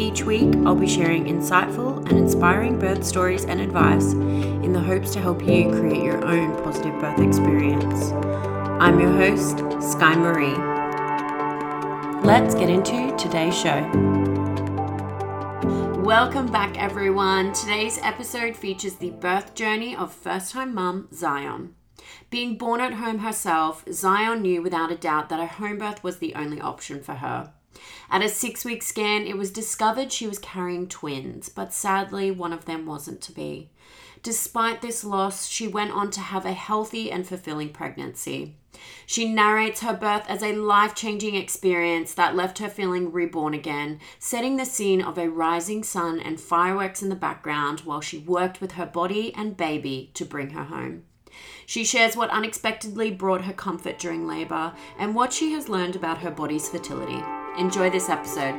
Each week, I'll be sharing insightful and inspiring birth stories and advice in the hopes to help you create your own positive birth experience. I'm your host, Sky Marie. Let's get into today's show. Welcome back, everyone. Today's episode features the birth journey of first time mum Zion. Being born at home herself, Zion knew without a doubt that a home birth was the only option for her. At a six week scan, it was discovered she was carrying twins, but sadly, one of them wasn't to be. Despite this loss, she went on to have a healthy and fulfilling pregnancy. She narrates her birth as a life changing experience that left her feeling reborn again, setting the scene of a rising sun and fireworks in the background while she worked with her body and baby to bring her home. She shares what unexpectedly brought her comfort during labor and what she has learned about her body's fertility. Enjoy this episode.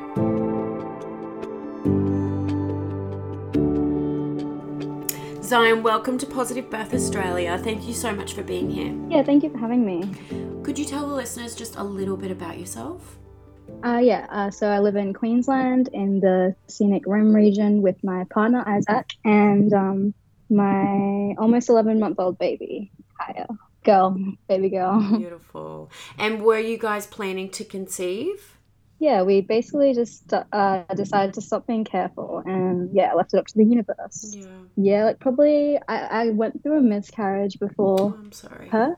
Zion, welcome to Positive Birth Australia. Thank you so much for being here. Yeah, thank you for having me. Could you tell the listeners just a little bit about yourself? Uh, yeah, uh, so I live in Queensland in the scenic rim region with my partner Isaac and um, my almost 11 month old baby, Kaya. Girl, baby girl. Beautiful. And were you guys planning to conceive? Yeah, we basically just uh, decided to stop being careful and yeah, left it up to the universe. Yeah. Yeah, like probably I, I went through a miscarriage before Oh, I'm sorry. her.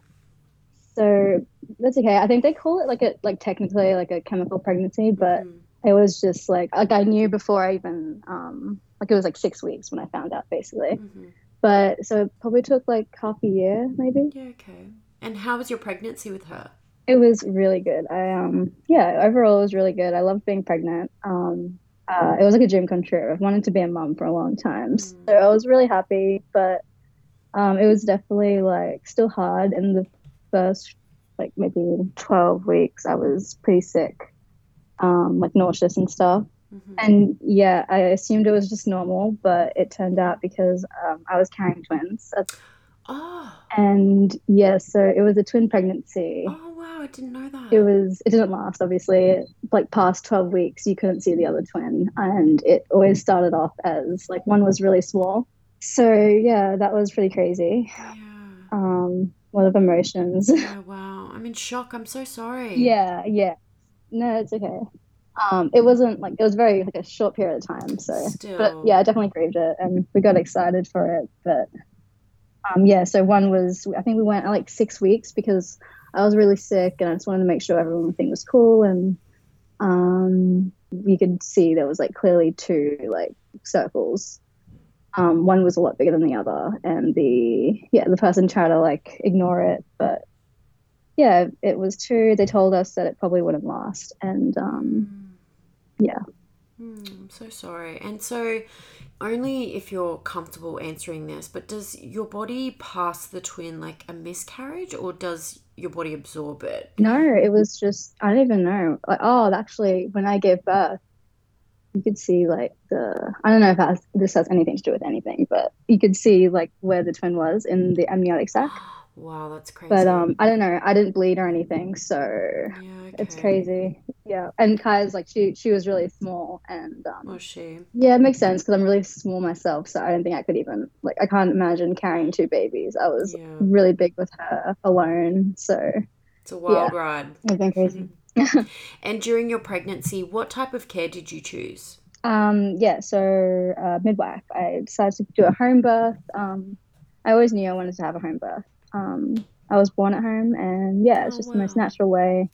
So that's okay. I think they call it like a like technically like a chemical pregnancy, but Mm. it was just like like I knew before I even um like it was like six weeks when I found out basically. Mhm. But so it probably took like half a year maybe. Yeah, okay. And how was your pregnancy with her? It was really good. I um yeah, overall it was really good. I loved being pregnant. Um uh, it was like a dream come true. I've wanted to be a mom for a long time. So I was really happy, but um it was definitely like still hard in the first like maybe 12 weeks I was pretty sick. Um like nauseous and stuff. Mhm. And yeah, I assumed it was just normal, but it turned out because um, I was carrying twins. That's- Oh, And yeah, so it was a twin pregnancy. oh wow! I didn't know that. It was, it didn't last, obviously. Like past 12 weeks, you couldn't see the other twin. And it always started off as like one was really small. So yeah, that was pretty crazy. Yeah. Um, a lot of emotions. Oh wow! I'm in shock. I'm so sorry. yeah, yeah. No, it's okay. Um, it wasn't like it was very like a short period of time. So Still. but yeah, I definitely grieved it, and we got excited for it. But um, yeah, so one was I think we went like six weeks because I was really sick, and I just wanted to make sure everyone thing was cool, and um, you could see there was like clearly two like circles. Um, one was a lot bigger than the other, and the yeah the person tried to like ignore it, but yeah, it was two. They told us that it probably wouldn't last, and um, yeah. Mm, I'm so sorry. And so, only if you're comfortable answering this, but does your body pass the twin like a miscarriage, or does your body absorb it? No, it was just I don't even know. Like, oh, actually, when I gave birth, you could see like the I don't know if has, this has anything to do with anything, but you could see like where the twin was in the amniotic sac. Wow, that's crazy. But um, I don't know. I didn't bleed or anything, so yeah, it's crazy. Yeah, and Kaya's like she she was really small, and um, Was she? yeah, it makes sense because I'm really small myself, so I don't think I could even like I can't imagine carrying two babies. I was Yeah. really big with her alone, so It's a wild ride. it's been crazy. And during your pregnancy, what type of care did you choose? Um, yeah, so uh, midwife. I decided to do a home birth. Um, I always knew I wanted to have a home birth. Um, I was born at home, and yeah, it's Oh, just the most natural way.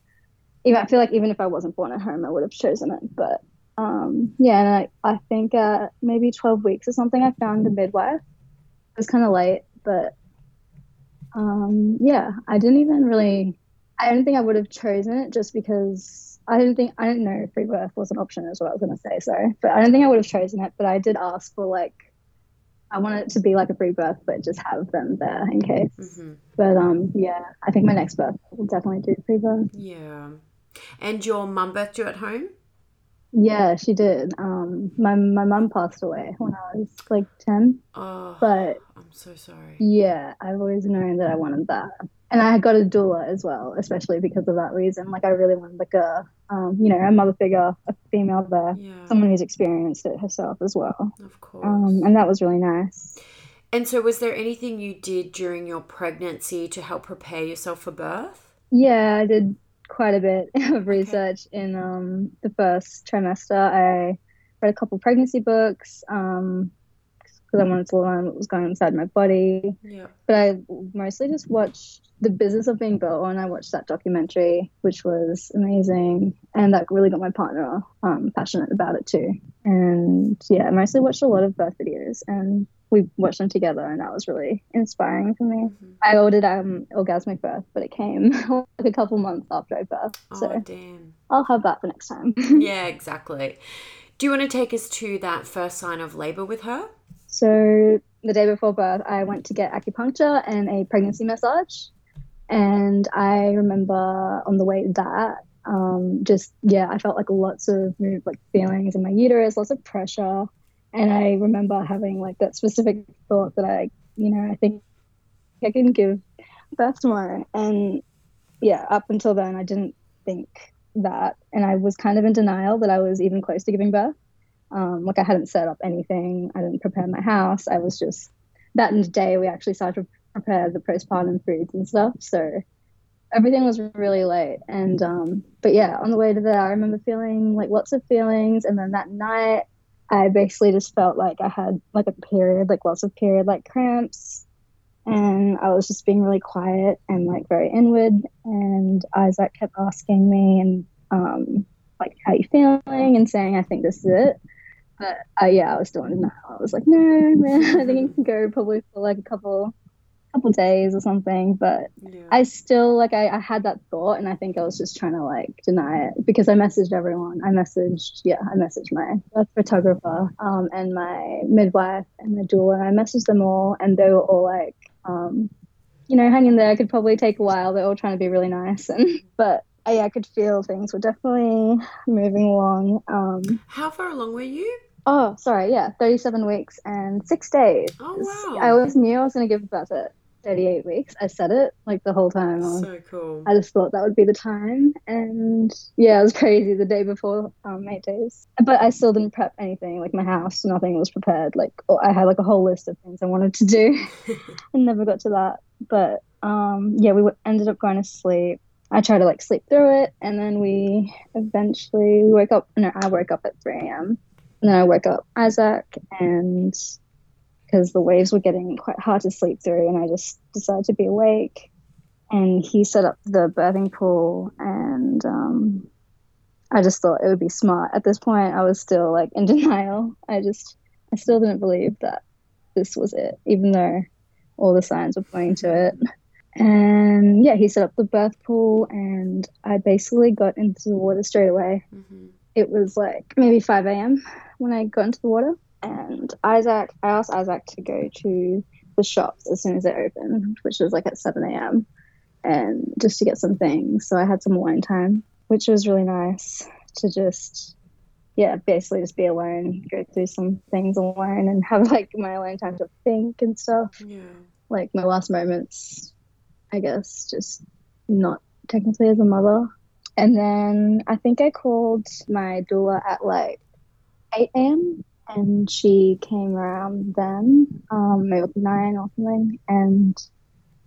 Even I feel like even if I wasn't born at home, I would have chosen it. But um, yeah, and I, I think uh, maybe twelve weeks or something, I found a midwife. It was kind of late, but um, yeah, I didn't even really. I don't think I would have chosen it just because I didn't think I didn't know free birth was an option. Is what I was gonna say. Sorry, but I don't think I would have chosen it. But I did ask for like. I want it to be like a free birth, but just have them there in case. hmm But um, yeah, I think my next birth will definitely do free birth. Yeah. And your mum birthed you at home? Yeah, she did. Um, my my mum passed away when I was like ten, Oh, but I'm so sorry. yeah, I've always known that I wanted that, and I got a doula as well, especially because of that reason. Like, I really wanted like a, um, you know, a mother figure, a female there, Yeah, someone who's experienced it herself as well. of course. Um, and that was really nice. And so, was there anything you did during your pregnancy to help prepare yourself for birth? Yeah, I did quite a bit of research in um, the first trimester. I read a couple pregnancy books um, because I wanted to learn what was going inside my body. Yeah. But I mostly just watched The Business of Being Built, and I watched that documentary, which was amazing. And that really got my partner um, passionate about it too. And yeah, I mostly watched a lot of birth videos, and we watched them together, and that was really inspiring for me. Mhm. I ordered um orgasmic birth, but it came like a couple months after I birthed. Oh, So damn. I'll have that for next time. Yeah, exactly. Do you want to take us to that first sign of labor with her? so the day before birth, I went to get acupuncture and a pregnancy massage. And I remember on the way to that, um, just yeah, I felt like lots of like feelings in my uterus, lots of pressure. And I remember having like that specific thought that I, you know, I think I can give birth tomorrow. And yeah, up until then, I didn't think that. And I was kind of in denial that I was even close to giving birth. Um, like I hadn't set up anything, I didn't prepare my house. I was just that day we actually started prepare the postpartum foods and stuff. So everything was really late. And um, but yeah, on the way to there, I remember feeling like lots of feelings. And then that night, I basically just felt like I had like a period, like lots of period like cramps. And I was just being really quiet and like very inward. And Isaac kept asking me and um, like, how you feeling? And saying, I think this is it. But uh, yeah, I was still in denial. I was like, no, man, I think it can go probably for like a couple, couple days or something. But Yeah. I still like I, I had that thought and I think I was just trying to like deny it because I messaged everyone. I messaged yeah, I messaged my photographer um, and my midwife and my doula and I messaged them all and they were all like um, you know, hang in there, it could probably take a while. They're all trying to be really nice and but yeah, I could feel things were definitely moving along. Um, How far along were you? Oh, sorry, yeah, 37 weeks and six days. Oh, wow. I always knew I was going to give birth at 38 weeks. I said it like the whole time. Was So cool. I just thought that would be the time. And yeah, it was crazy the day before um, eight days. But I still didn't prep anything, like my house, nothing was prepared. Like I had like a whole list of things I wanted to do and never got to that. But um, yeah, we ended up going to sleep. I tried to like sleep through it. And then we eventually we woke up, no, I woke up at 3 a.m. And then I woke up Isaac and because the waves were getting quite hard to sleep through and I just decided to be awake. And he set up the birthing pool and um, i just thought it would be smart. At this point i was still like in denial. I just i still didn't believe that this was it even though all the signs were pointing to it. And yeah he set up the birth pool and i basically got into the water straight away. Hmm it was like maybe 5 a.m when i got into the water and isaac i asked isaac to go to the shops as soon as they opened which was like at 7 a.m and just to get some things. So I had some alone time, which was really nice to just, yeah, basically just be alone, go through some things alone, and have like my alone time to think and stuff. Yeah. Like my last moments I guess, just not technically as a mother. And then I think I called my doula at like 8 a.m. and she came around then, um, maybe like 9 or something. And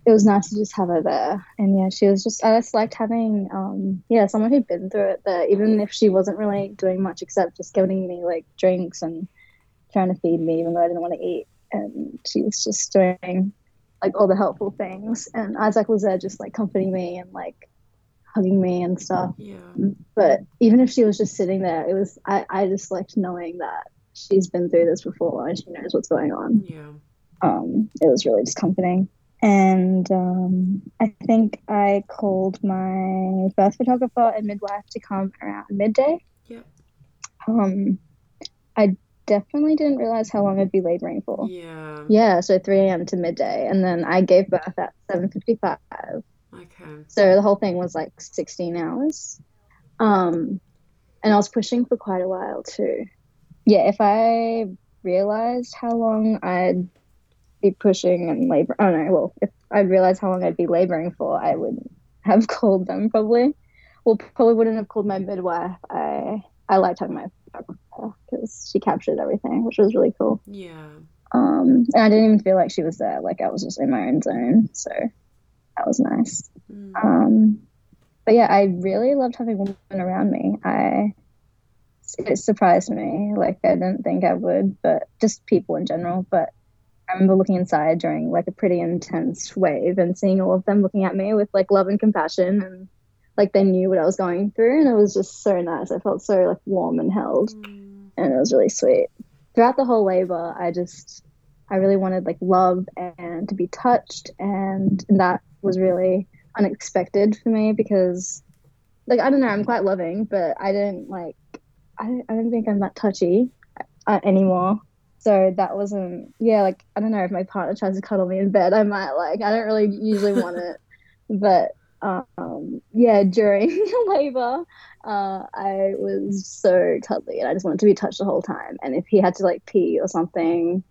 it was nice to just have her there. And yeah, she was just, I just liked having, um, yeah, someone who'd been through it there, even if she wasn't really doing much except just giving me like drinks and trying to feed me, even though I didn't want to eat. And she was just doing like all the helpful things. And Isaac was there just like comforting me and like hugging me and stuff. Yeah. But even if she was just sitting there, it was, I, I just liked knowing that she's been through this before and she knows what's going on. Yeah. Um, it was really just comforting and um, I think I called my birth photographer and midwife to come around midday. Yep. Um, I definitely didn't realize how long I'd be laboring for. Yeah. Yeah, so 3 a.m. to midday, and then I gave birth at 7:55. Okay. So the whole thing was like 16 hours. Um, and I was pushing for quite a while too. Yeah, if I realized how long I'd be pushing and labor. Don't know. Well, if I'd realized how long I'd be laboring for, I would have called them probably. Well, probably wouldn't have called my midwife. I I liked having my photographer because she captured everything, which was really cool. Yeah. Um, and I didn't even feel like she was there. Like I was just in my own zone, so that was nice. Mm. Um, but yeah, I really loved having women around me. I it surprised me. Like I didn't think I would, but just people in general. But I remember looking inside during like a pretty intense wave and seeing all of them looking at me with like love and compassion and like they knew what I was going through and it was just so nice. I felt so like warm and held Mm. and it was really sweet. Throughout the whole labor, I just I really wanted like love and to be touched and that was really unexpected for me because like I don't know, I'm quite loving, but I didn't like I I don't think I'm that touchy uh, anymore. So that wasn't yeah, like I don't know if my partner tries to cuddle me in bed, I might like I don't really usually want it, but um yeah during labor uh i was so cuddly and i just wanted to be touched the whole time and if he had to like pee or something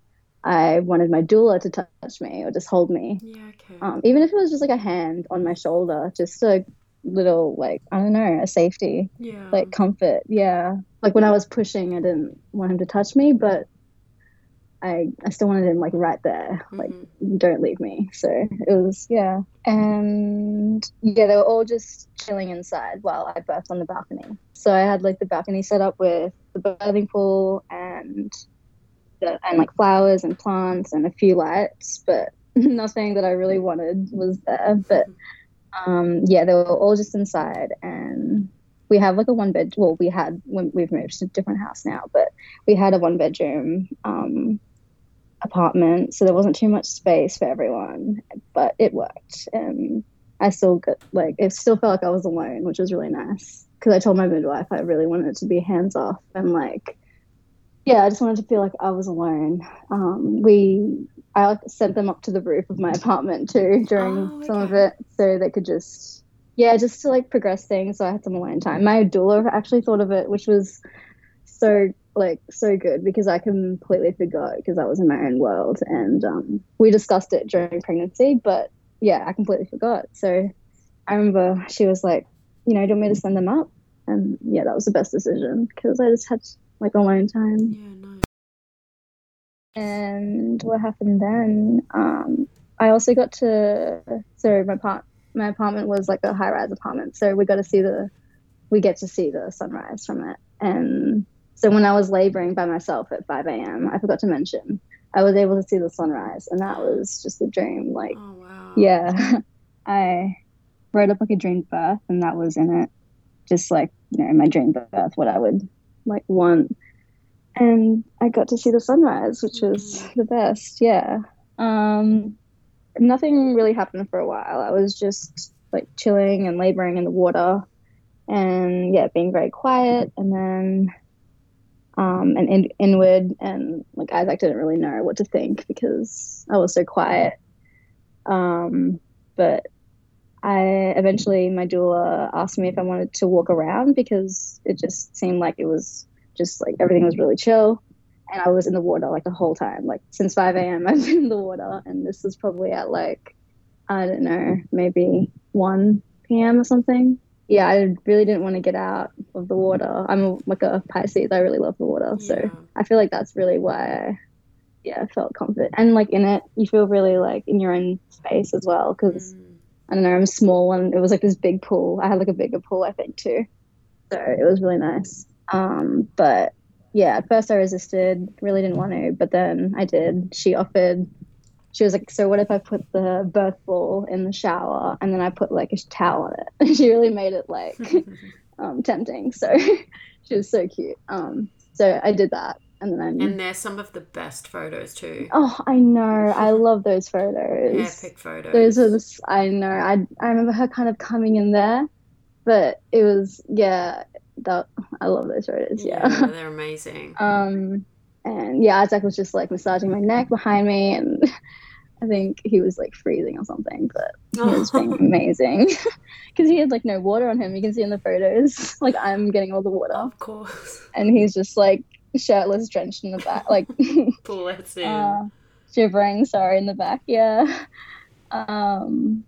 i wanted my doula to touch me or just hold me Yeah. Okay. um even if it was just like a hand on my shoulder just a little like i don't know a safety yeah. like comfort yeah like when i was pushing i didn't want him to touch me but i i still wanted him like right there like Mhm. don't leave me. So it was, yeah. And yeah, they were all just chilling inside while I birthed on the balcony. So I had like the balcony set up with the birthing pool and the, and like flowers and plants and a few lights, but nothing that I really wanted was there. But um, yeah, they were all just inside and we have like a one bed well we had when we've moved to a different house now but we had a one bedroom um, apartment, so there wasn't too much space for everyone, but it worked. And I still got like it still felt like I was alone, which was really nice. Because I told my midwife I really wanted it to be hands off and like, yeah, I just wanted to feel like I was alone. Um, we I like, sent them up to the roof of my apartment too during Oh, some of it, so they could just yeah, just to like progress things. So I had some alone time. My doula actually thought of it, which was so like so good because I completely forgot because I was in my own world and um, we discussed it during pregnancy, but yeah, I completely forgot. So I remember she was like, you know, do you want me to send them up? And yeah, that was the best decision because I just had like alone time. Yeah. Nice. And what happened then? Um, I also got to so my part my apartment was like a high rise apartment, so we got to see the we get to see the sunrise from it. And so when I was laboring by myself at 5 a.m., I forgot to mention I was able to see the sunrise, and that was just a dream. Like, Oh wow. yeah, I wrote up like a dream birth, and that was in it, just like you know my dream birth, what I would like one. And I got to see the sunrise, which was the best. Yeah. Um, nothing really happened for a while. I was just like chilling and laboring in the water, and yeah, being very quiet. And then um, and in, inward, and like Isaac didn't really know what to think because I was so quiet. Um, but I eventually, my doula asked me if I wanted to walk around because it just seemed like it was just like everything was really chill. And I was in the water like the whole time. Like since 5 a.m., I've been in the water, and this was probably at like I don't know, maybe 1 p.m. or something. Yeah, I really didn't want to get out of the water. I'm a, like a Pisces. I really love the water. So I feel like that's really why I, yeah, I felt confident. And like in it, you feel really like in your own space as well. Because Mm. I don't know, I'm small and it was like this big pool. I had like a bigger pool, I think, too. So it was really nice. Um, but yeah, at first I resisted, really didn't want to, but then I did. She offered, she was like, So what if I put the birth ball in the shower and then I put like a towel on it? She really made it like um, tempting. So she was so cute. Um, so I did that. And then, and they're some of the best photos too. oh, I know. I love those photos Epic photos. those are the I know I I remember her kind of coming in there, but it was yeah that I love those photos yeah. they're amazing. um and yeah Isaac was just like massaging my neck behind me and I think he was like freezing or something but he was being amazing because he had like no water on him you can see in the photos like I'm getting all the water of course. and he's just like shirtless drenched in the back like Bless him. uh, shivering sorry in the back yeah. Um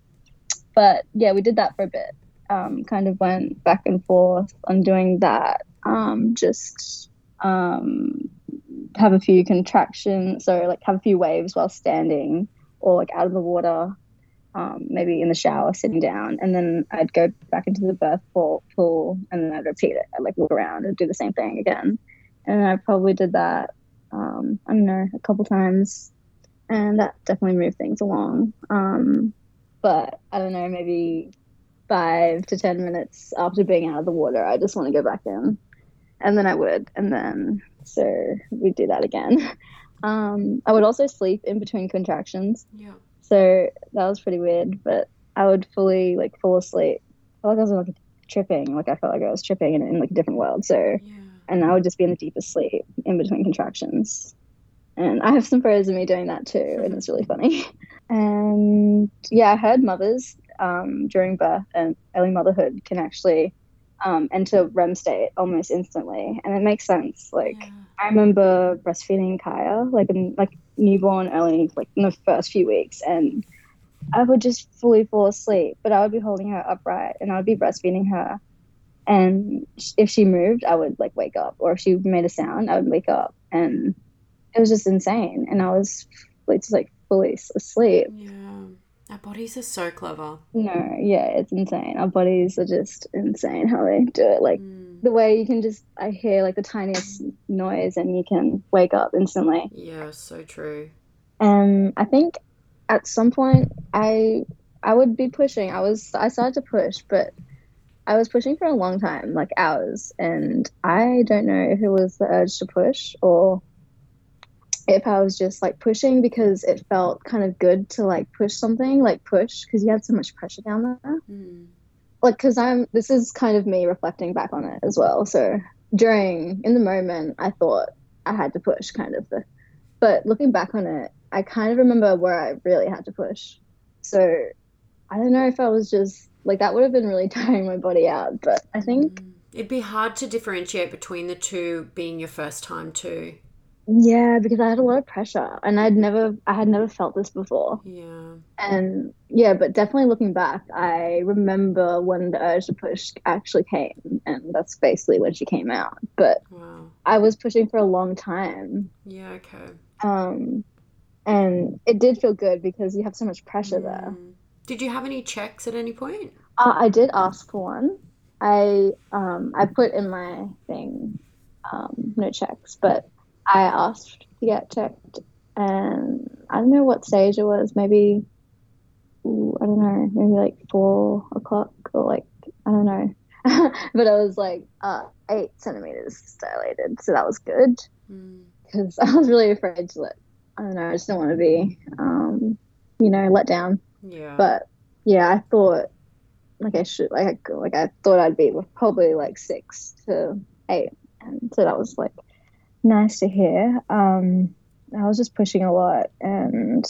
but yeah we did that for a bit. Um kind of went back and forth on doing that. Um just um have a few contractions so like have a few waves while standing or like out of the water um, maybe in the shower sitting down. And then i'd go back into the birth pool, pool and then i'd repeat it i'd like look around and do the same thing again and i probably did that um, i don't know a couple times and that definitely moved things along. Um, but I don't know, maybe five to ten minutes after being out of the water, I just want to go back in, and then I would, and then so we'd do that again. Um, I would also sleep in between contractions, yeah. so that was pretty weird. But I would fully like fall asleep. I felt like I was like tripping, like I felt like I was tripping in, in like a different world. So Yeah. And I would just be in the deepest sleep in between contractions. And I have some photos of me doing that too, and it's really funny. And yeah, I heard mothers um, during birth and early motherhood can actually um, enter REM state almost instantly, and it makes sense. Like yeah. I remember breastfeeding Kaya, like in like newborn, early, like in the first few weeks, and I would just fully fall asleep. But I would be holding her upright, and I would be breastfeeding her. And if she moved, I would like wake up, or if she made a sound, I would wake up, and it was just insane. And I was like just like fully asleep. Yeah. Our bodies are so clever. No, yeah, it's insane. Our bodies are just insane how they do it. Like Mm. the way you can just I hear like the tiniest noise and you can wake up instantly. Yeah, so true. And I think at some point I I would be pushing. I was I started to push, but I was pushing for a long time, like hours, and I don't know if it was the urge to push or if I was just like pushing because it felt kind of good to like push something, like push because you had so much pressure down there. Mm. like because i'm this is kind of me reflecting back on it as well. So during in the moment i thought i had to push kind of. The but looking back on it i kind of remember where i really had to push. So i don't know if i was just like that would have been really tiring my body out but i think Mm. It'd be hard to differentiate between the two being your first time too. yeah because i had a lot of pressure and i'd never i had never felt this before Yeah. and yeah but definitely looking back i remember when the urge to push actually came and that's basically when she came out but Wow. I was pushing for a long time. Yeah, okay. Um, and it did feel good because you have so much pressure there. Mm. Did you have any checks at any point? Uh, I did ask for one. I um, I put in my thing um, no checks, but I asked to get checked, and I don't know what stage it was. Maybe ooh, I don't know, maybe like four o'clock or like I don't know. but I was like uh, eight centimeters dilated, so that was good. Mm. because I was really afraid to let. I don't know. I just don't want to be, um, you know, let down. Yeah. But yeah, I thought like I should, like I, like I thought I'd be probably like six to eight, and so that was like nice to hear. Um, I was just pushing a lot, and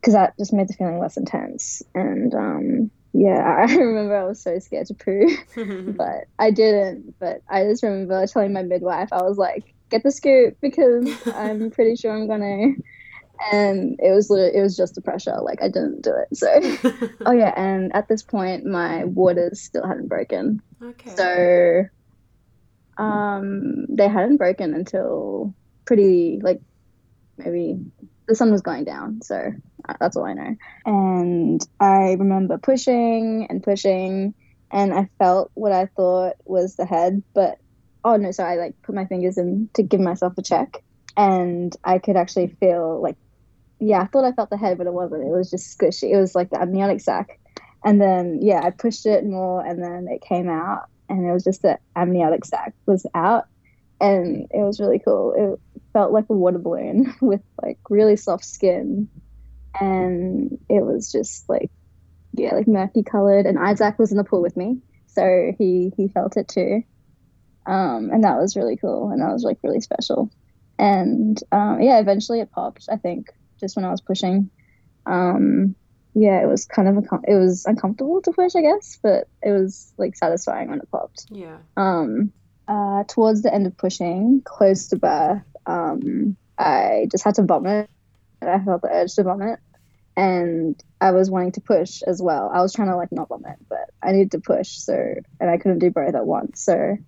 because that just made the feeling less intense. And um, yeah, I remember I was so scared to poo but I didn't. But I just remember telling my midwife, I was like, get the scoop because I'm pretty sure I'm gonna and it was it was just the pressure. Like I didn't do it. So, oh yeah, and at this point, my waters still hadn't broken. Okay. So, um, they hadn't broken until pretty like maybe the sun was going down. So uh, that's all I know. And I remember pushing and pushing, and I felt what I thought was the head, but oh no, so I like put my fingers in to give myself a check, and I could actually feel like yeah, I thought I felt the head, but it wasn't. It was just squishy. It was like the amniotic sac. And then, yeah, I pushed it more and then it came out and it was just the amniotic sac was out. And it was really cool. It felt like a water balloon with like really soft skin. And it was just like, yeah, like murky colored. And Isaac was in the pool with me. So he, he felt it too. Um, and that was really cool. And that was like really special. And um, yeah, eventually it popped, I think just when I was pushing. Um, yeah, it was kind of a, it was uncomfortable to push, I guess, but it was like satisfying when it popped. Yeah. Um, uh, towards the end of pushing, close to birth, um, I just had to vomit. And I felt the urge to vomit, and I was wanting to push as well. I was trying to like not vomit, but I needed to push, so and I couldn't do both at once. So,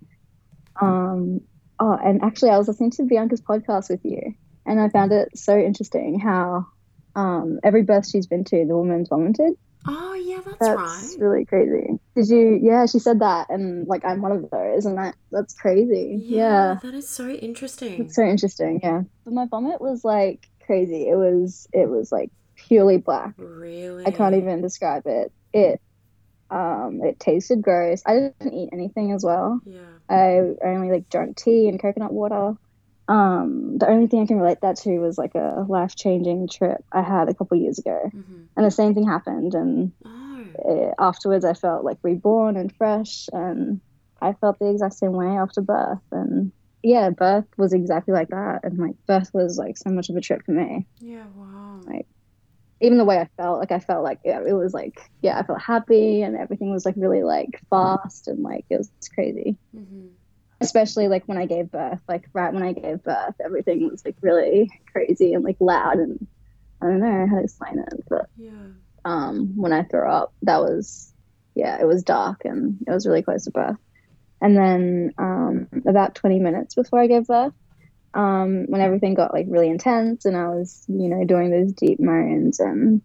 um, oh, and actually, I was listening to Bianca's podcast with you, and I found it so interesting how um, every birth she's been to, the woman's vomited. Oh yeah, that's, That's right. really crazy. Did you? Yeah, she said that, and like I'm one of those, and that that's crazy. Yeah, that is so interesting. it's so interesting. Yeah, but my vomit was like crazy. It was it was like purely black. Really? I can't even describe it. It um it tasted gross. I didn't eat anything as well. Yeah. I only like drank tea and coconut water. Um, the only thing I can relate that to was like a life changing trip I had a couple years ago, hmm and the same thing happened. And Oh. eh, afterwards, I felt like reborn and fresh, and I felt the exact same way after birth. And yeah, birth was exactly like that, and like birth was like so much of a trip for me. Yeah. Wow. Like even the way I felt, like I felt like yeah, it was like yeah, I felt happy, and everything was like really like fast, and like it was crazy. hmm especially like when I gave birth, like right when I gave birth, everything was like really crazy and like loud and I don't know how to explain it, but Yeah. um, when I threw up, that was yeah, it was dark and it was really close to birth. And then um, about 20 minutes before I gave birth, um, when everything got like really intense and I was you know doing those deep moans and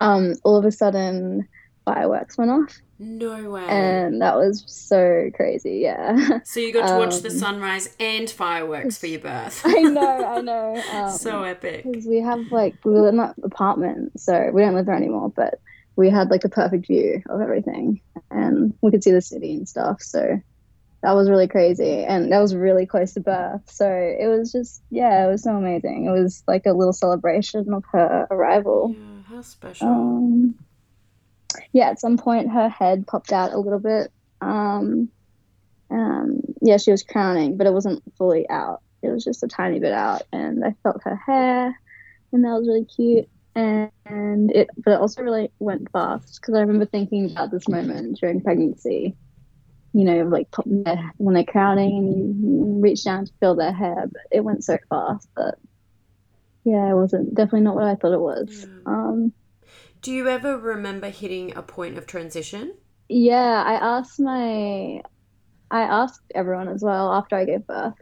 um, all of a sudden fireworks went off No way. and that was so crazy. Yeah. so you got to watch the um, sunrise and fireworks for your birth. I know, I know. Um, so epic. because we have like we live in that apartment, so we don't live there anymore. But we had like the perfect view of everything, and we could see the city and stuff. So that was really crazy, and that was really close to birth. So it was just yeah, it was so amazing. It was like a little celebration of her arrival. Yeah. How special. Um, yeah, at some point her head popped out a little bit. Um, um, yeah, she was crowning, but it wasn't fully out. It was just a tiny bit out, and I felt her hair, and that was really cute. And, and it, but it also really went fast because I remember thinking about this moment during pregnancy. You know, like pop- when they're crowning and you reach down to feel their hair, but it went so fast that yeah, it wasn't definitely not what I thought it was. Yeah. Um, Do you ever remember hitting a point of transition? Yeah, I asked my, I asked everyone as well after I gave birth,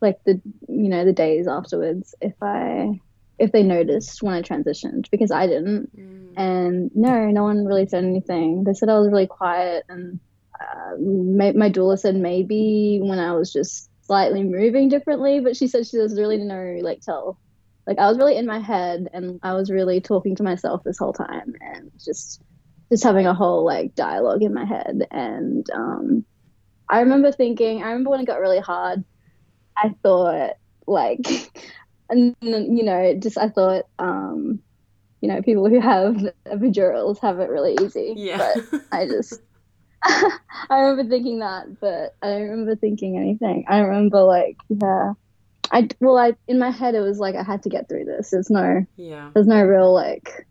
like the, you know, the days afterwards, if I, if they noticed when I transitioned because I didn't, Mm. and no, no one really said anything. They said I was really quiet, and uh, my, my doula said maybe when I was just slightly moving differently, but she said she doesn't really know, like tell. Like I was really in my head, and I was really talking to myself this whole time, and just just having a whole like dialogue in my head. And um, I remember thinking, I remember when it got really hard, I thought like, and you know, just I thought, um, you know, people who have epidurals have it really easy. Yeah. But I just, I remember thinking that, but I don't remember thinking anything. I remember like, yeah, I well, I in my head it was like I had to get through this. There's no, yeah. there's no real like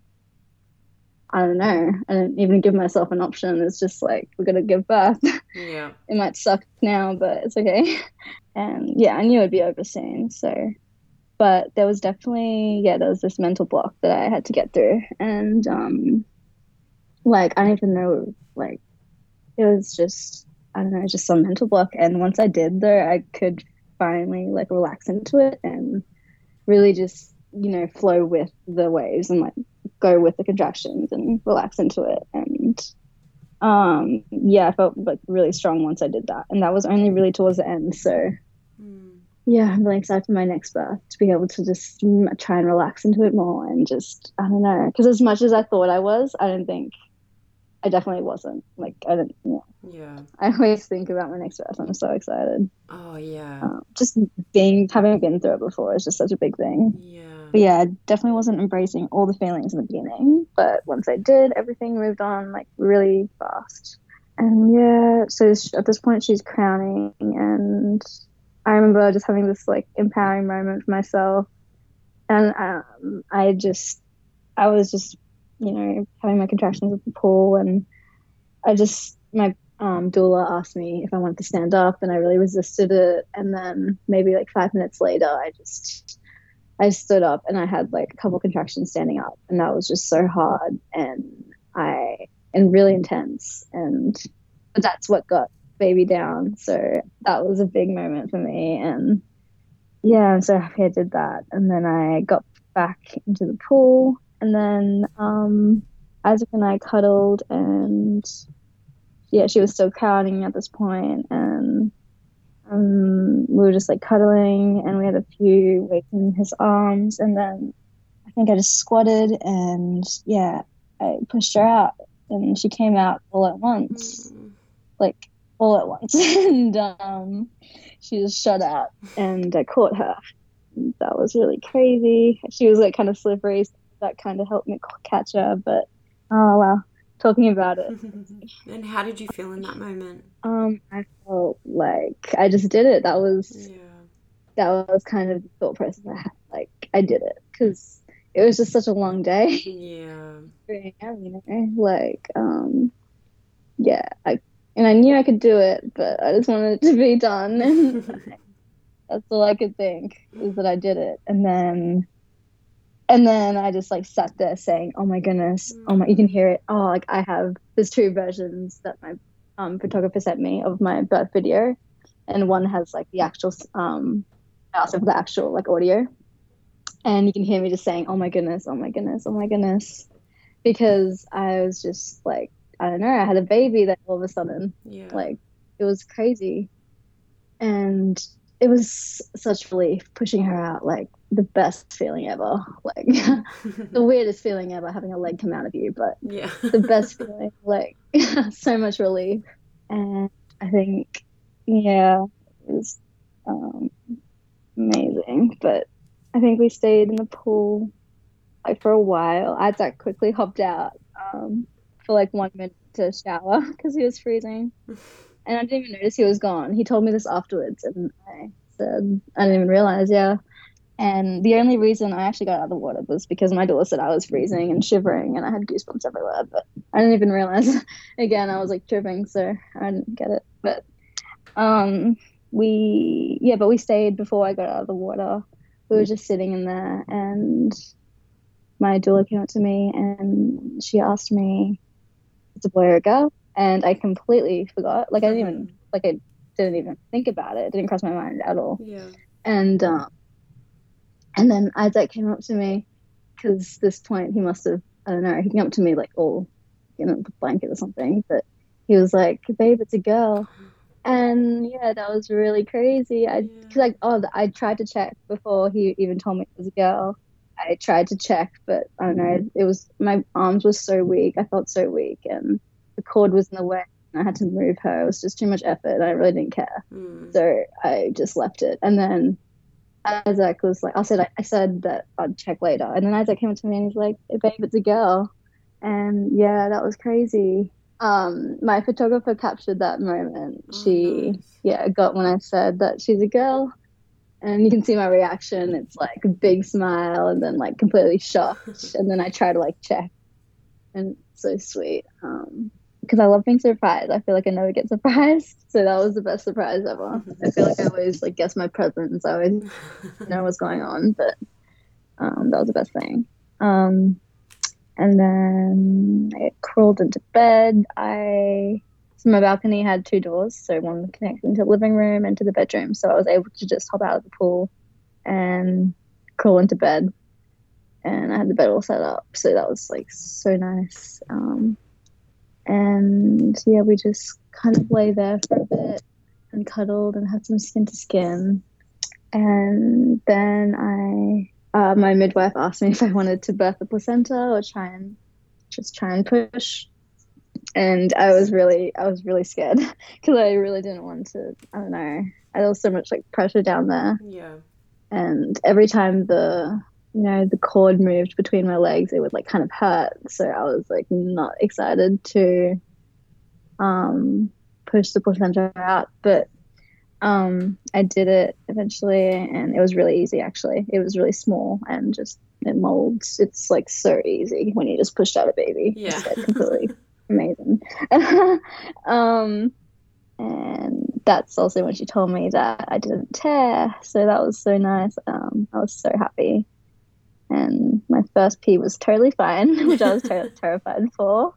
I don't know. I didn't even give myself an option. It's just like we're gonna give birth. Yeah. it might suck now, but it's okay. And yeah, I knew it'd be over soon. So but there was definitely yeah there was this mental block that I had to get through, and um, like I don't even know like it was just I don't know just some mental block, and once I did though, I could finally like relax into it and really just you know flow with the waves and like go with the contractions and relax into it. And um yeah i felt like really strong once i did that. And that was only really towards the end. So mm. yeah i'm really excited for my next birth to be able to just try and relax into it more and just i don't know. Because as much as i thought i was i don't think I definitely wasn't. Like I didn't. Yeah. yeah. I always think about my next birth. I'm so excited. Oh yeah. Um, just being having been through it before is just such a big thing. Yeah. But yeah, I definitely wasn't embracing all the feelings in the beginning, but once I did, everything moved on like really fast. And yeah, so at this point she's crowning, and I remember just having this like empowering moment for myself, and um, I just, I was just you know, having my contractions at the pool. And I just, my um, doula asked me if I wanted to stand up, and I really resisted it. And then maybe like five minutes later, I just, I stood up and I had like a couple contractions standing up, and that was just so hard and I, and really intense. And that's what got baby down. So that was a big moment for me. And yeah, I'm so happy I did that. And then I got back into the pool and then um, Isaac and I cuddled, and yeah, she was still crowning at this point, and um, we were just like cuddling, and we had a few weeks in his arms, and then I think I just squatted, and yeah, I pushed her out, and she came out all at once, mm. like all at once, and um, she just shut out, and I caught her. That was really crazy. She was like kind of slippery, that kind of helped me catch her. But oh wow, talking about it. and how did you feel in that moment? Um, I felt like I just did it. That was yeah. that was kind of the thought process I had. Like I did it because it was just such a long day. Yeah. you know, like um, yeah, I and I knew I could do it, but I just wanted it to be done, and that's all I could think is that I did it, and then and then I just like sat there saying, "Oh my goodness, oh my!" You can hear it. Oh, like I have there's two versions that my um, photographer sent me of my birth video, and one has like the actual um, also the actual like audio, and you can hear me just saying, "Oh my goodness, oh my goodness, oh my goodness," because I was just like I don't know, I had a baby that all of a sudden, yeah. like it was crazy, and it was such relief pushing her out like the best feeling ever. Like the weirdest feeling ever having a leg come out of you but yeah. the best feeling like so much relief. And i think yeah it was um, amazing. But i think we stayed in the pool like for a while. Isaac quickly hopped out um, for like one minute to shower because he was freezing and I didn't even notice he was gone. He told me this afterwards, and I said I didn't even realize. Yeah, and the only reason I actually got out of the water was because my doula said I was freezing and shivering, and I had goosebumps everywhere. But I didn't even realize. Again, I was like tripping, so I didn't get it. But um, we yeah, but we stayed before I got out of the water. We were just sitting in there, and my doula came up to me and she asked me, "It's a boy or a girl?" And I completely forgot. Like I didn't even like I didn't even think about it. It didn't cross my mind at all. Yeah. And um, and then Isaac came up to me because this point he must have I don't know he came up to me like all you know the blanket or something, but he was like, "Babe, it's a girl." And yeah, that was really crazy. I because like oh I tried to check before he even told me it was a girl. I tried to check, but I don't know. It was my arms were so weak. I felt so weak, and the cord was in the way and I had to move her. It was just too much effort I really didn't care. Mm. So I just left it. And then Isaac was like, I said, I, I, said that I'd check later. And then Isaac came up to me and he's like, hey, babe, it's a girl. And yeah, that was crazy. Um, my photographer captured that moment. Oh, she, nice. yeah, got when I said that she's a girl. And you can see my reaction. It's like a big smile and then like completely shocked. and then I try to like check and so sweet. Um, because I love being surprised. I feel like I never get surprised, so that was the best surprise ever. I feel like I always like guess my presents. I always know what's going on, but um, that was the best thing. Um, and then I crawled into bed. I so my balcony had two doors, so one connecting to the living room and to the bedroom. So I was able to just hop out of the pool and crawl into bed. And I had the bed all set up, so that was like so nice. Um, and yeah, we just kind of lay there for a bit and cuddled and had some skin to skin. And then I uh, my midwife asked me if I wanted to birth the placenta or try and just try and push. And I was really, I was really scared because I really didn't want to. I don't know. There was so much like pressure down there. Yeah. And every time the, you know, the cord moved between my legs, it would like kind of hurt. So I was like not excited to, um, push the placenta out. But um, I did it eventually, and it was really easy. Actually, it was really small and just it molds. It's like so easy when you just pushed out a baby. Yeah, it's like completely amazing. um, and that's also when she told me that I didn't tear, so that was so nice. Um, I was so happy, and my first pee was totally fine, which I was ter- terrified for.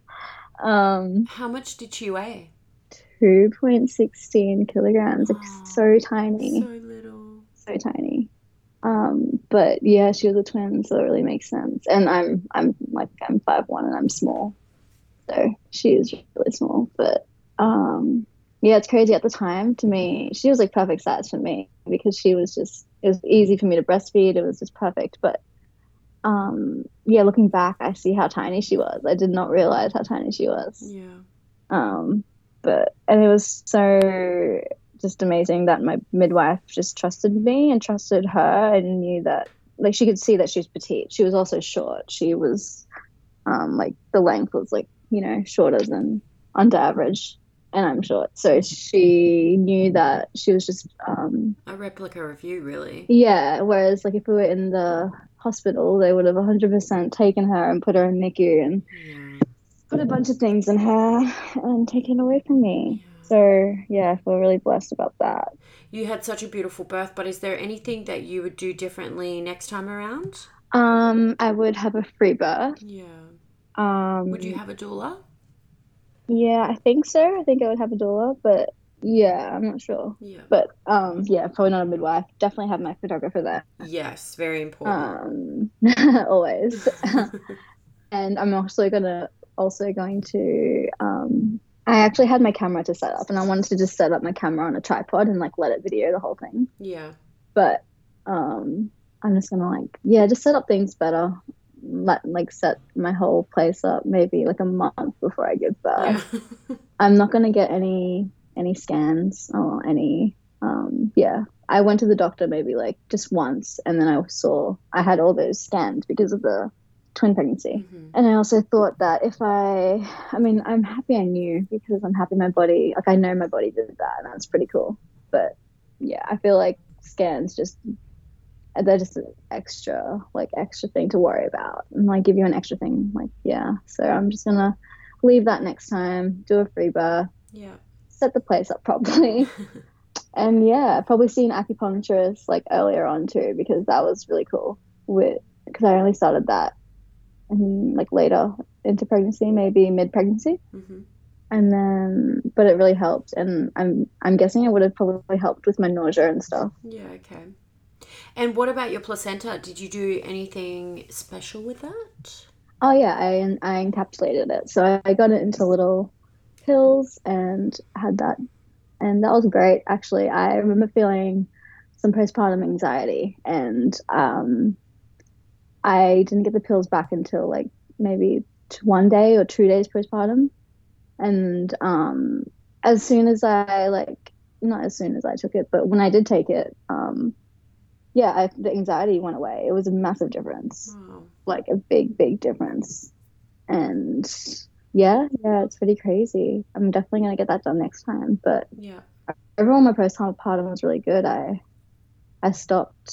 Um, How much did she weigh? 2.16 kilograms. Like, Oh, so tiny. So little. So tiny. Um, but yeah, she was a twin, so it really makes sense. And I'm I'm like I'm five one and I'm small. So she is really small. But um yeah, it's crazy at the time to me. She was like perfect size for me because she was just it was easy for me to breastfeed. It was just perfect. But um yeah, looking back I see how tiny she was. I did not realize how tiny she was. Yeah. Um but and it was so just amazing that my midwife just trusted me and trusted her and knew that like she could see that she was petite she was also short she was um like the length was like you know shorter than under average and i'm short so she knew that she was just um A replica of you, really. yeah whereas like if we were in the hospital they would have 100% taken her and put her in nicu and Yeah. put a bunch of things in her and taken away from me so yeah, I feel really blessed about that. You had such a beautiful birth, but is there anything that you would do differently next time around? Um, I would have a free birth. Yeah. Um, Would you have a doula? Yeah, I think so. I think I would have a doula, but yeah, I'm not sure. Yeah. But um, yeah, probably not a midwife. Definitely have my photographer there. Yes, very important. Um, always. and I'm also gonna also going to um. I actually had my camera to set up, and I wanted to just set up my camera on a tripod and like let it video the whole thing. yeah. but um i'm just gonna like yeah just set up things better let like set my whole place up maybe like a month before i give birth Yeah. i'm not gonna get any any scans or any um yeah i went to the doctor maybe like just once and then i saw i had all those scans because of the twin pregnancy Mhm. and I also thought that if I, I mean, I'm happy I knew because I'm happy my body, like I know my body did that, and that's pretty cool. But yeah, I feel like scans just, they're just an extra, like extra thing to worry about, and like give you an extra thing, like yeah. So I'm just gonna leave that next time, do a free birth, Yeah. Set the place up properly, and yeah, probably see an acupuncturist like earlier on too because that was really cool. With because I only started that and like later into pregnancy, maybe mid pregnancy, Mm-hmm. and then but it really helped, and I'm I'm guessing it would have probably helped with my nausea and stuff. Yeah, okay. And what about your placenta? Did you do anything special with that? Oh yeah, I I encapsulated it, so I got it into little pills and had that, and that was great. Actually, I remember feeling some postpartum anxiety, and um, I didn't get the pills back until like maybe one day or two days postpartum, and um, as soon as I like not as soon as I took it, but when I did take it, um, yeah, I, the anxiety went away. It was a massive difference Wow. like a big, big difference. And yeah, yeah, it's pretty crazy. I'm definitely gonna get that done next time. But Yeah. overall, my postpartum was really good. I I stopped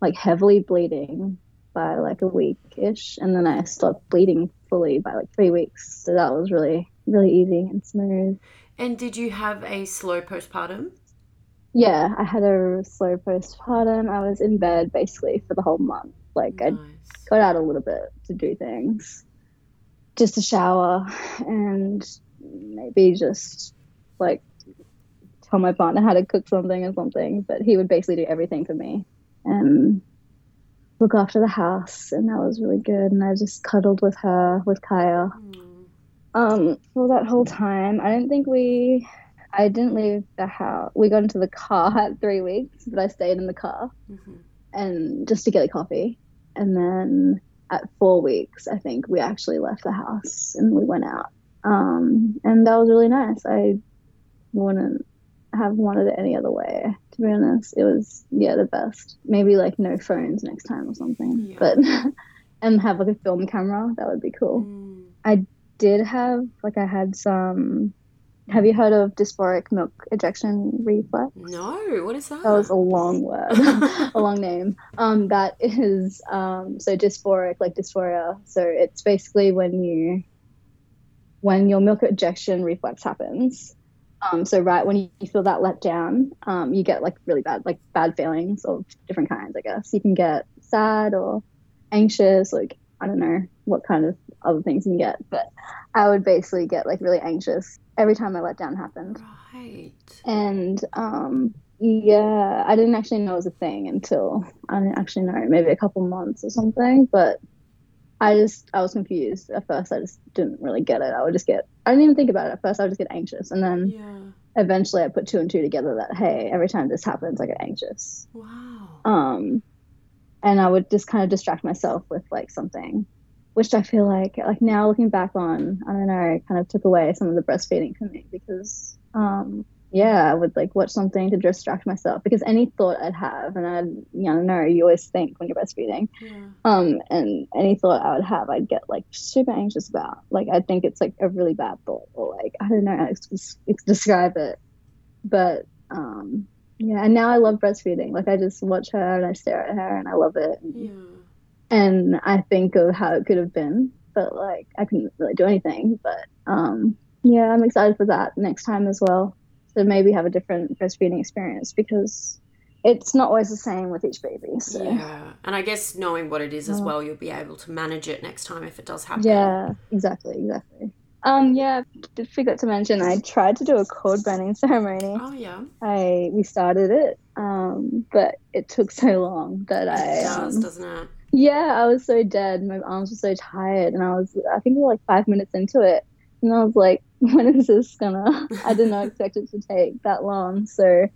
like heavily bleeding by like a week ish, and then I stopped bleeding fully by like three weeks. So that was really really easy and smooth. And did you have a slow postpartum? Yeah, I had a slow postpartum. I was in bed basically for the whole month. Like nice. I got out a little bit to do things, just a shower and maybe just like tell my partner how to cook something or something. But he would basically do everything for me and look after the house, and that was really good. And I just cuddled with her, with Kaya. Mm. Um, for that whole time, I don't think we I didn't leave the house. We got into the car at three weeks, but I stayed in the car mm-hmm. and just to get a coffee. And then at four weeks, I think we actually left the house and we went out. Um, and that was really nice. I wouldn't have wanted it any other way, to be honest. It was, yeah, the best. Maybe like no phones next time or something. Yeah. But, and have like a film camera, that would be cool. Mm. I did have, like, I had some have you heard of dysphoric milk ejection reflex? No, what is that? That was a long word, a long name. Um, that is um, so dysphoric, like dysphoria. So it's basically when you when your milk ejection reflex happens. Um, so right when you feel that let down, um, you get like really bad, like bad feelings of different kinds. I guess you can get sad or anxious, like I don't know what kind of other things you can get, but I would basically get like really anxious every time I let down happened. Right. And um, yeah, I didn't actually know it was a thing until I didn't actually know maybe a couple months or something. But I just I was confused at first. I just didn't really get it. I would just get I didn't even think about it at first. I would just get anxious, and then yeah. eventually I put two and two together that hey, every time this happens, I get anxious. Wow. Um, and I would just kind of distract myself with like something which I feel like like now looking back on, I don't know, kind of took away some of the breastfeeding for me because um yeah, I would like watch something to distract myself because any thought I'd have and I'd you know, know you always think when you're breastfeeding. Yeah. Um and any thought I would have I'd get like super anxious about. Like I think it's like a really bad thought or like I don't know how to describe it. But um yeah, and now I love breastfeeding. Like I just watch her and I stare at her and I love it. And, yeah and I think of how it could have been, but like I couldn't really do anything. But um, yeah, I'm excited for that next time as well. So maybe have a different breastfeeding experience because it's not always the same with each baby. So. Yeah, and I guess knowing what it is as well, you'll be able to manage it next time if it does happen. Yeah, exactly, exactly. Um, yeah, did forget to mention I tried to do a cord burning ceremony. Oh yeah. I we started it, um, but it took so long that I. It does, um, doesn't it? Yeah, I was so dead. My arms were so tired, and I was, I think we were like five minutes into it, and I was like, when is this gonna? I did not expect it to take that long, so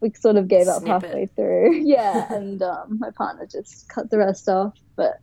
we sort of gave up Snip halfway it. through. Yeah, and um, my partner just cut the rest off, but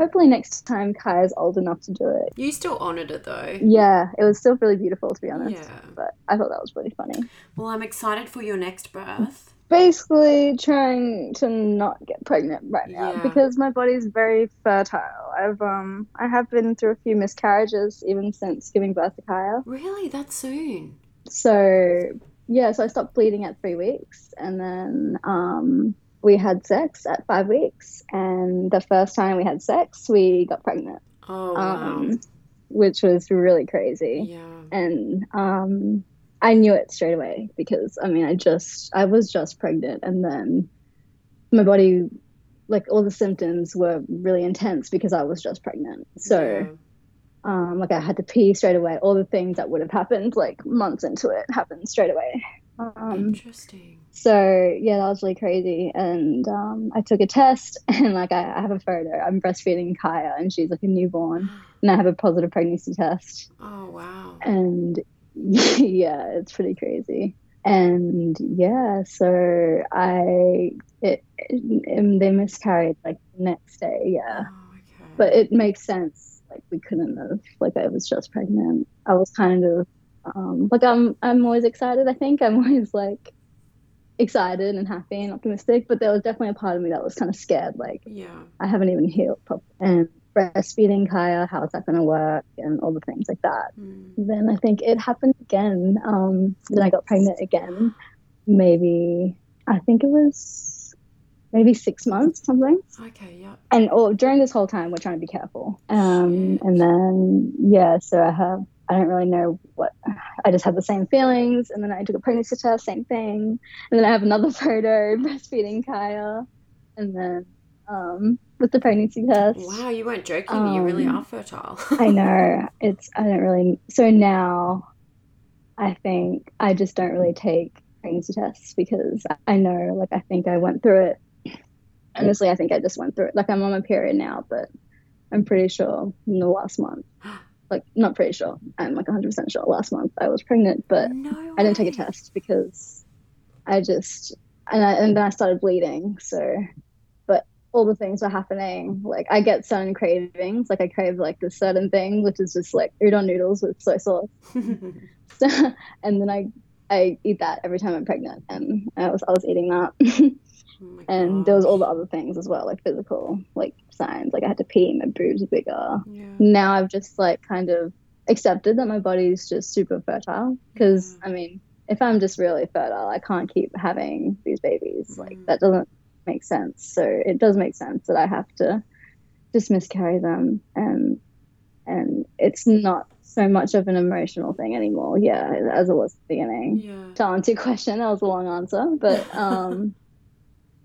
hopefully next time Kai is old enough to do it. You still honoured it though. Yeah, it was still really beautiful to be honest. Yeah. But I thought that was really funny. Well, I'm excited for your next birth basically trying to not get pregnant right now yeah. because my body's very fertile. I've um I have been through a few miscarriages even since giving birth to Kaya. Really, that soon? So yeah, so I stopped bleeding at three weeks, and then um we had sex at five weeks, and the first time we had sex, we got pregnant. Oh wow. Um, which was really crazy. Yeah. And um I knew it straight away because I mean I just I was just pregnant and then my body like all the symptoms were really intense because I was just pregnant. So yeah. um like I had to pee straight away. All the things that would have happened like months into it happened straight away. Um, Interesting. So yeah, that was really crazy. And um, I took a test, and like I, I, have a photo. I'm breastfeeding Kaya, and she's like a newborn, and I have a positive pregnancy test. Oh wow! And yeah, it's pretty crazy. And yeah, so I it, it they miscarried like the next day. Yeah, oh, okay. but it makes sense. Like we couldn't have. Like I was just pregnant. I was kind of um, like I'm. I'm always excited. I think I'm always like excited and happy and optimistic. But there was definitely a part of me that was kind of scared. Like yeah, I haven't even healed properly. And breastfeeding Kaya, how's that going to work, and all the things like that. Mm. Then I think it happened again. Um, then I got pregnant again. Maybe I think it was maybe six months, something. Okay, yeah. And or during this whole time, we're trying to be careful. Um, and then yeah, so I have I don't really know what. I just had the same feelings, and then I took a pregnancy test, same thing, and then I have another photo breastfeeding Kaya, and then um, with the pregnancy test. Wow, you weren't joking. Um, you really um, are fertile. I know. It's. I don't really. So now, I think I just don't really take pregnancy tests because I know, like, I think I went through it. Honestly, I think I just went through it. Like, I'm on my period now, but I'm pretty sure in the last month like not pretty sure. I'm like 100% sure last month I was pregnant, but no I didn't take a test because I just and I, and then I started bleeding. So, all the things were happening. Like I get certain cravings. Like I crave like this certain thing, which is just like udon noodles with soy sauce. so, and then I I eat that every time I'm pregnant, and I was I was eating that. Oh and there was all the other things as well, like physical, like signs. Like I had to pee, my boobs were bigger. Yeah. Now I've just like kind of accepted that my body's just super fertile. Because yeah. I mean, if I'm just really fertile, I can't keep having these babies. Mm. Like that doesn't make sense. So it does make sense that I have to just miscarry them, and and it's not so much of an emotional thing anymore. Yeah, as it was at the beginning. Yeah. To answer your question, that was a long answer, but um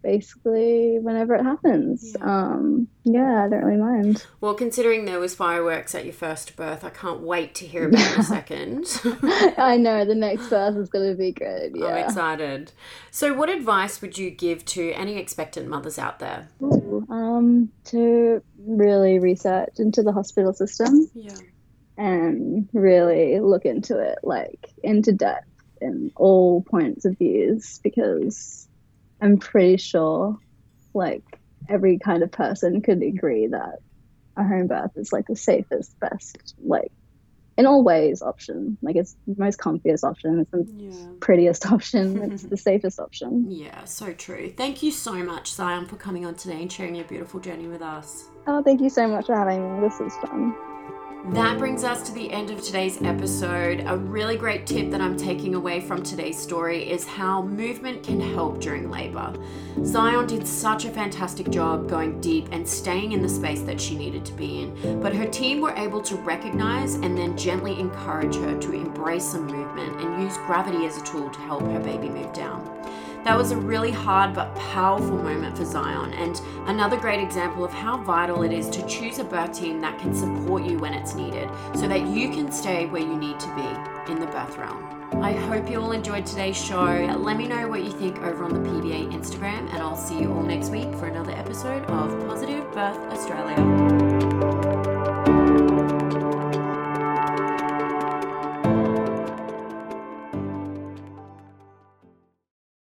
basically whenever it happens. Yeah. Um, yeah, I don't really mind. Well, considering there was fireworks at your first birth, I can't wait to hear about the second. I know the next birth is going to be good. Yeah. I'm excited. So, what advice would you give to any expectant mothers out there? Ooh, um, to really research into the hospital system. Yeah. And really look into it, like into depth in all points of views, because I'm pretty sure like every kind of person could agree that a home birth is like the safest, best, like in all ways option. Like it's the most comfiest option. It's the yeah. prettiest option. It's the safest option. Yeah, so true. Thank you so much, Zion, for coming on today and sharing your beautiful journey with us. Oh, thank you so much for having me. This is fun. That brings us to the end of today's episode. A really great tip that I'm taking away from today's story is how movement can help during labor. Zion did such a fantastic job going deep and staying in the space that she needed to be in, but her team were able to recognize and then gently encourage her to embrace some movement and use gravity as a tool to help her baby move down. That was a really hard but powerful moment for Zion, and another great example of how vital it is to choose a birth team that can support you when it's needed so that you can stay where you need to be in the birth realm. I hope you all enjoyed today's show. Let me know what you think over on the PBA Instagram, and I'll see you all next week for another episode of Positive Birth Australia.